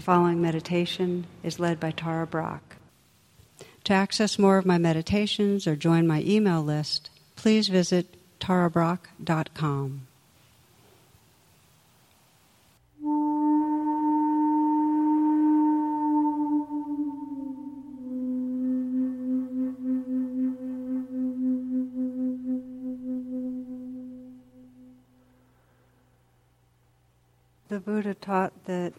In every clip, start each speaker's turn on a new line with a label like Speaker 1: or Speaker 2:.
Speaker 1: The following meditation is led by Tara Brach. To access more of my meditations or join my email list, please visit tarabrach.com. The Buddha taught that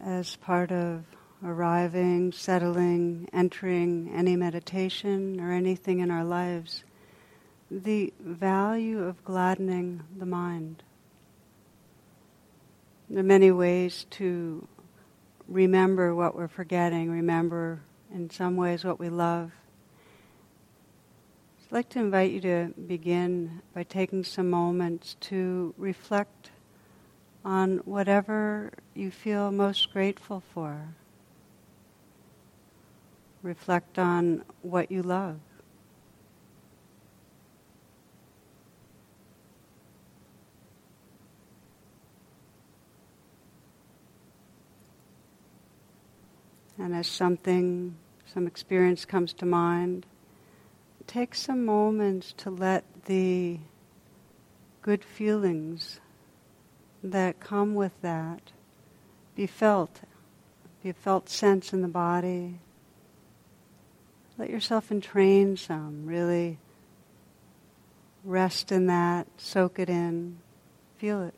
Speaker 1: as part of arriving, settling, entering any meditation or anything in our lives, the value of gladdening the mind. There are many ways to remember what we're forgetting, remember in some ways what we love. I'd like to invite you to begin by taking some moments to reflect on whatever you feel most grateful for. Reflect on what you love. And as something, some experience comes to mind, take some moments to let the good feelings that come with that be felt, be felt sense in the body. Let yourself entrain some, really rest in that, soak it in, feel it.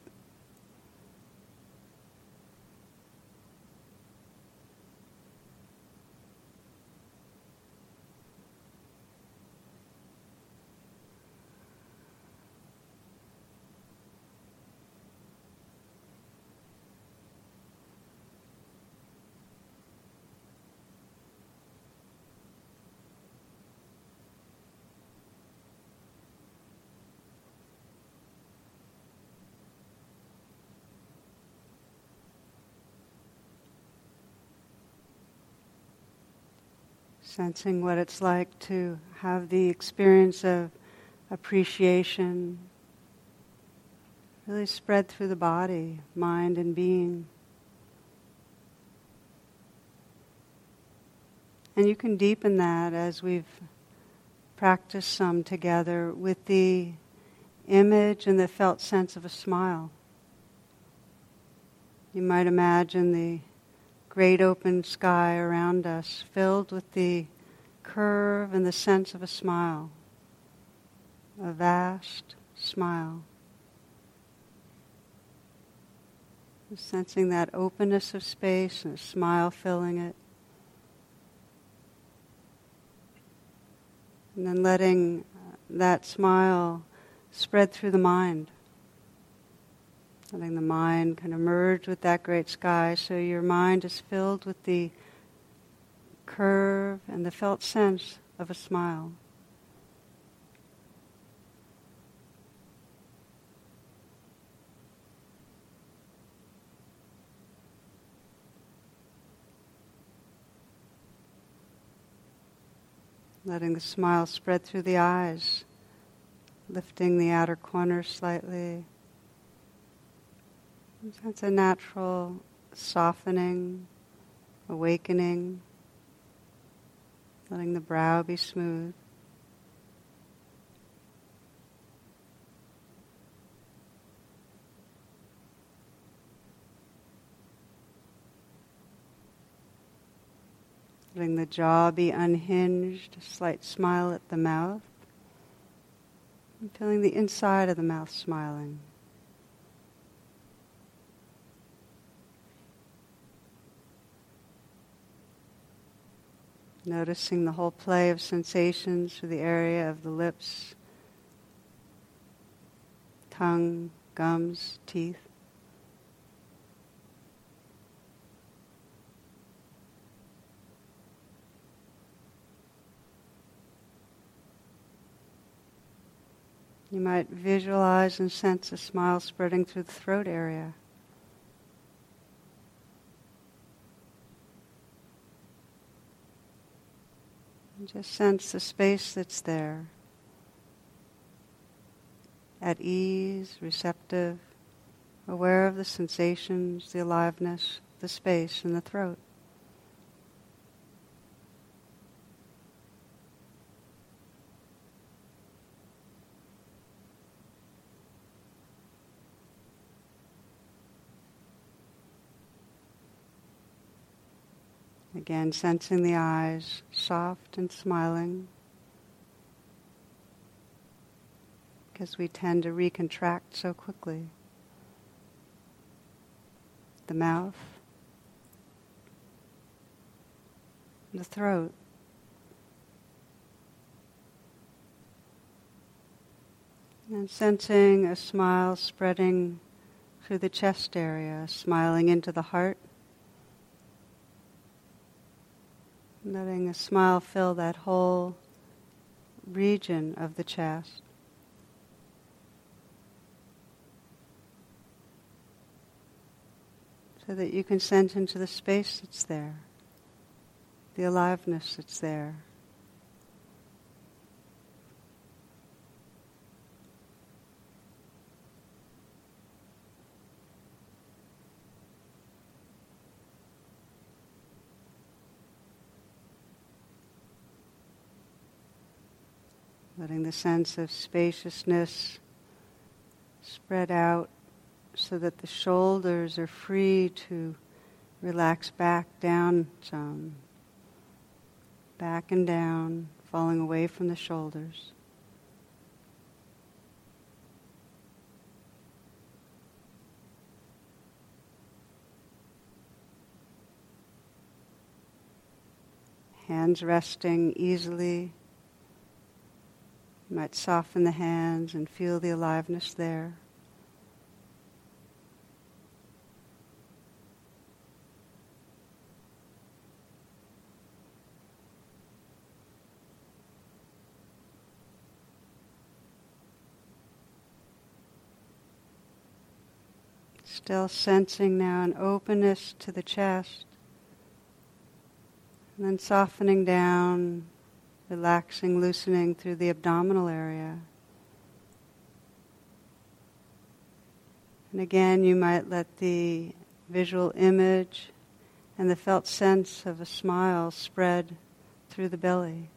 Speaker 1: Sensing what it's like to have the experience of appreciation really spread through the body, mind, and being. And you can deepen that as we've practiced some together with the image and the felt sense of a smile. You might imagine the great open sky around us, filled with the curve and the sense of a smile, a vast smile. Sensing that openness of space and a smile filling it. And then letting that smile spread through the mind letting the mind kind of merge with that great sky so your mind is filled with the curve and the felt sense of a smile. Letting the smile spread through the eyes, lifting the outer corners slightly. That's a natural softening, awakening, letting the brow be smooth. Letting the jaw be unhinged, a slight smile at the mouth. And feeling the inside of the mouth smiling. Noticing the whole play of sensations through the area of the lips, tongue, gums, teeth. You might visualize and sense a smile spreading through the throat area. Just sense the space that's there. At ease, receptive, aware of the sensations, the aliveness the space in the throat. Again, sensing the eyes soft and smiling. Because we tend to recontract so quickly. The mouth, the throat. And sensing a smile spreading through the chest area, smiling into the heart. Letting a smile fill that whole region of the chest. So that you can sense into the space that's there, the aliveness that's there. Letting the sense of spaciousness spread out so that the shoulders are free to relax back down some, back and down, falling away from the shoulders. Hands resting easily might soften the hands and feel the aliveness there. Still sensing now an openness to the chest, and then softening down relaxing, loosening through the abdominal area. And again, you might let the visual image and the felt sense of a smile spread through the belly.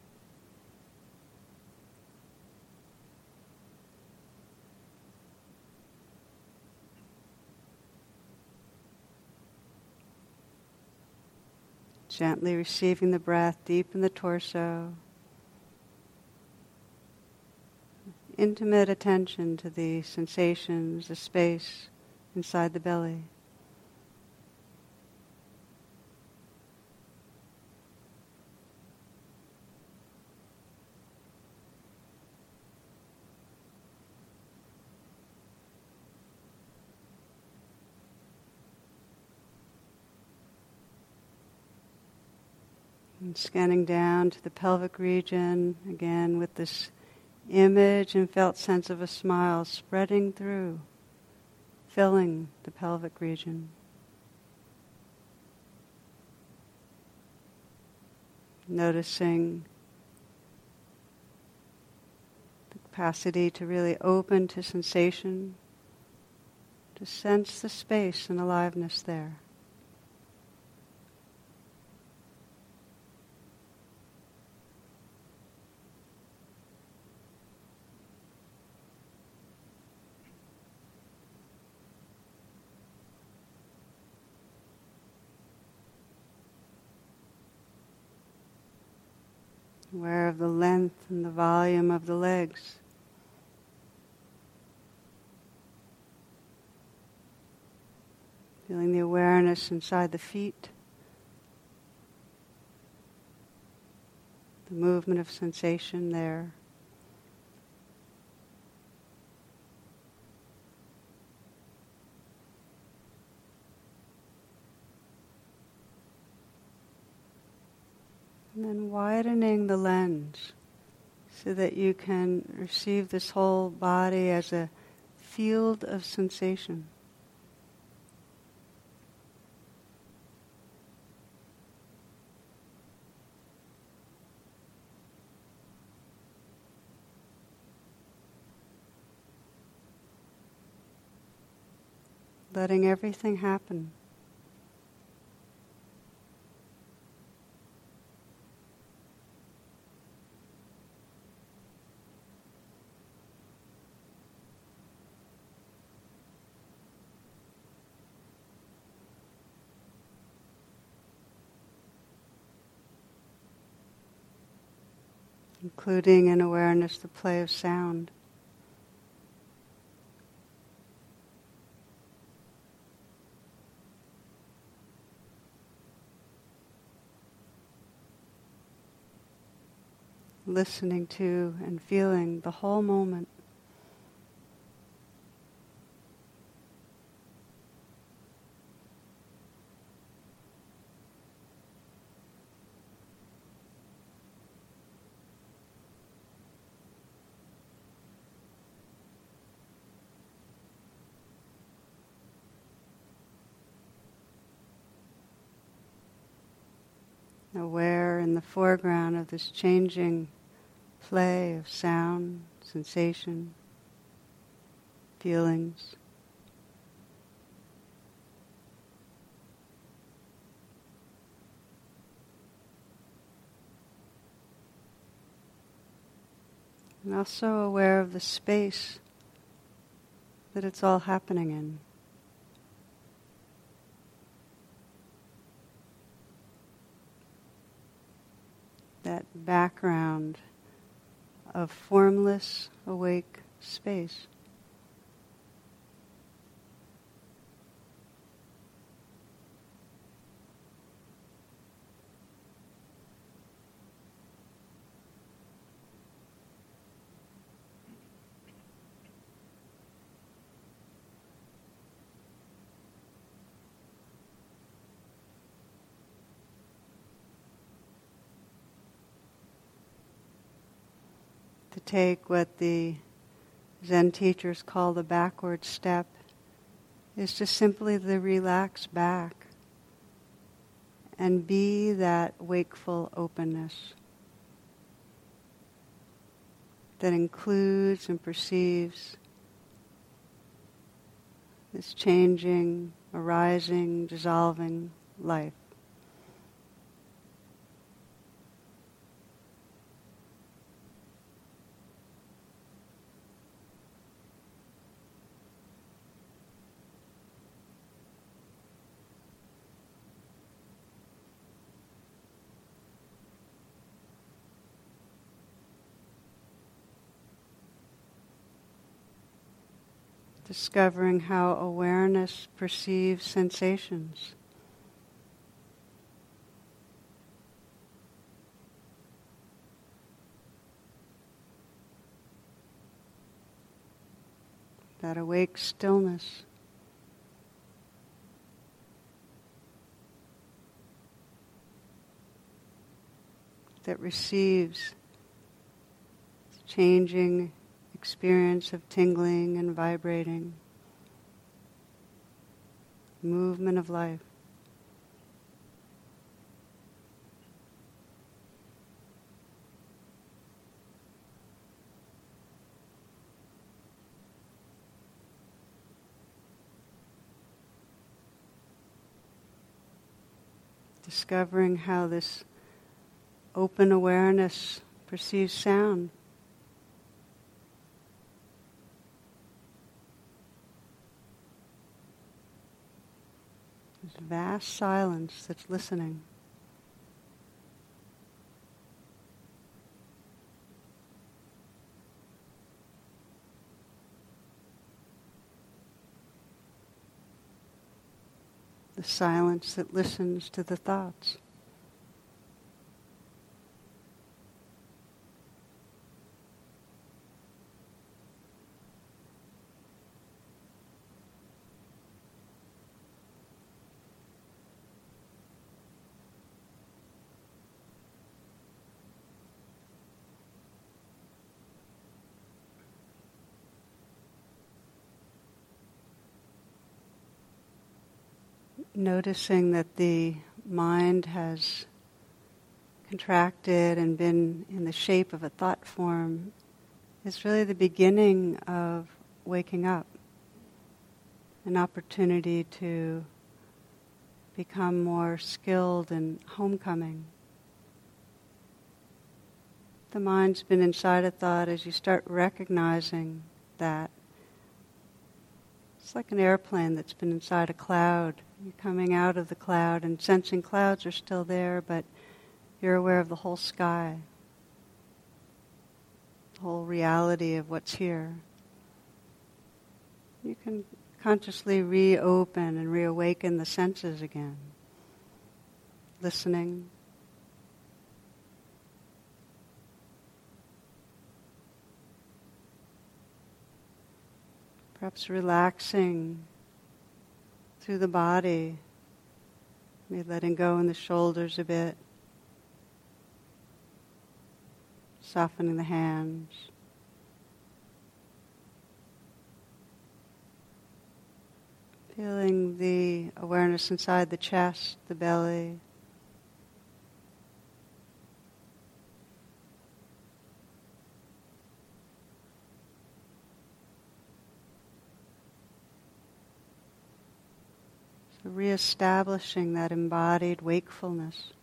Speaker 1: Gently receiving the breath deep in the torso. Intimate attention to the sensations, the space inside the belly. And scanning down to the pelvic region, again with this image and felt sense of a smile spreading through, filling the pelvic region. Noticing the capacity to really open to sensation, to sense the space and aliveness there. Aware of the length and the volume of the legs. Feeling the awareness inside the feet, the movement of sensation there. And then widening the lens so that you can receive this whole body as a field of sensation. Letting everything happen. Including in awareness the play of sound. Listening to and feeling the whole moment. Aware in the foreground of this changing play of sound, sensation, feelings. And also aware of the space that it's all happening in. That background of formless, awake space. Take what the Zen teachers call the backward step is to simply the relax back and be that wakeful openness that includes and perceives this changing, arising, dissolving life. Discovering how awareness perceives sensations. That awake stillness. That receives changing experience of tingling and vibrating, movement of life. Discovering how this open awareness perceives sound. This vast silence that's listening. The silence that listens to the thoughts. Noticing that the mind has contracted and been in the shape of a thought form is really the beginning of waking up, an opportunity to become more skilled in homecoming. The mind's been inside a thought as you start recognizing that. It's like an airplane that's been inside a cloud you're coming out of the cloud and sensing clouds are still there, but you're aware of the whole sky. The whole reality of what's here. You can consciously reopen and reawaken the senses again. Listening. Perhaps relaxing through the body, maybe letting go in the shoulders a bit, softening the hands. Feeling the awareness inside the chest, the belly. So reestablishing that embodied wakefulness.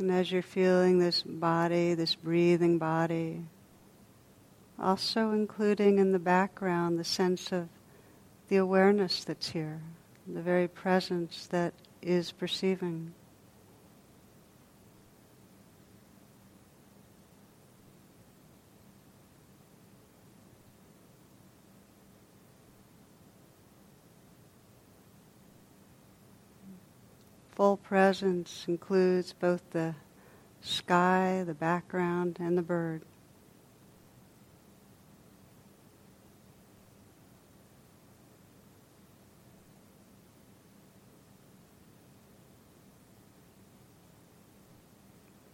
Speaker 1: And as you're feeling this body, this breathing body, also including in the background the sense of the awareness that's here, the very presence that is perceiving. Full presence includes both the sky, the background, and the bird.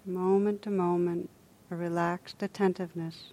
Speaker 1: Moment to moment, a relaxed attentiveness.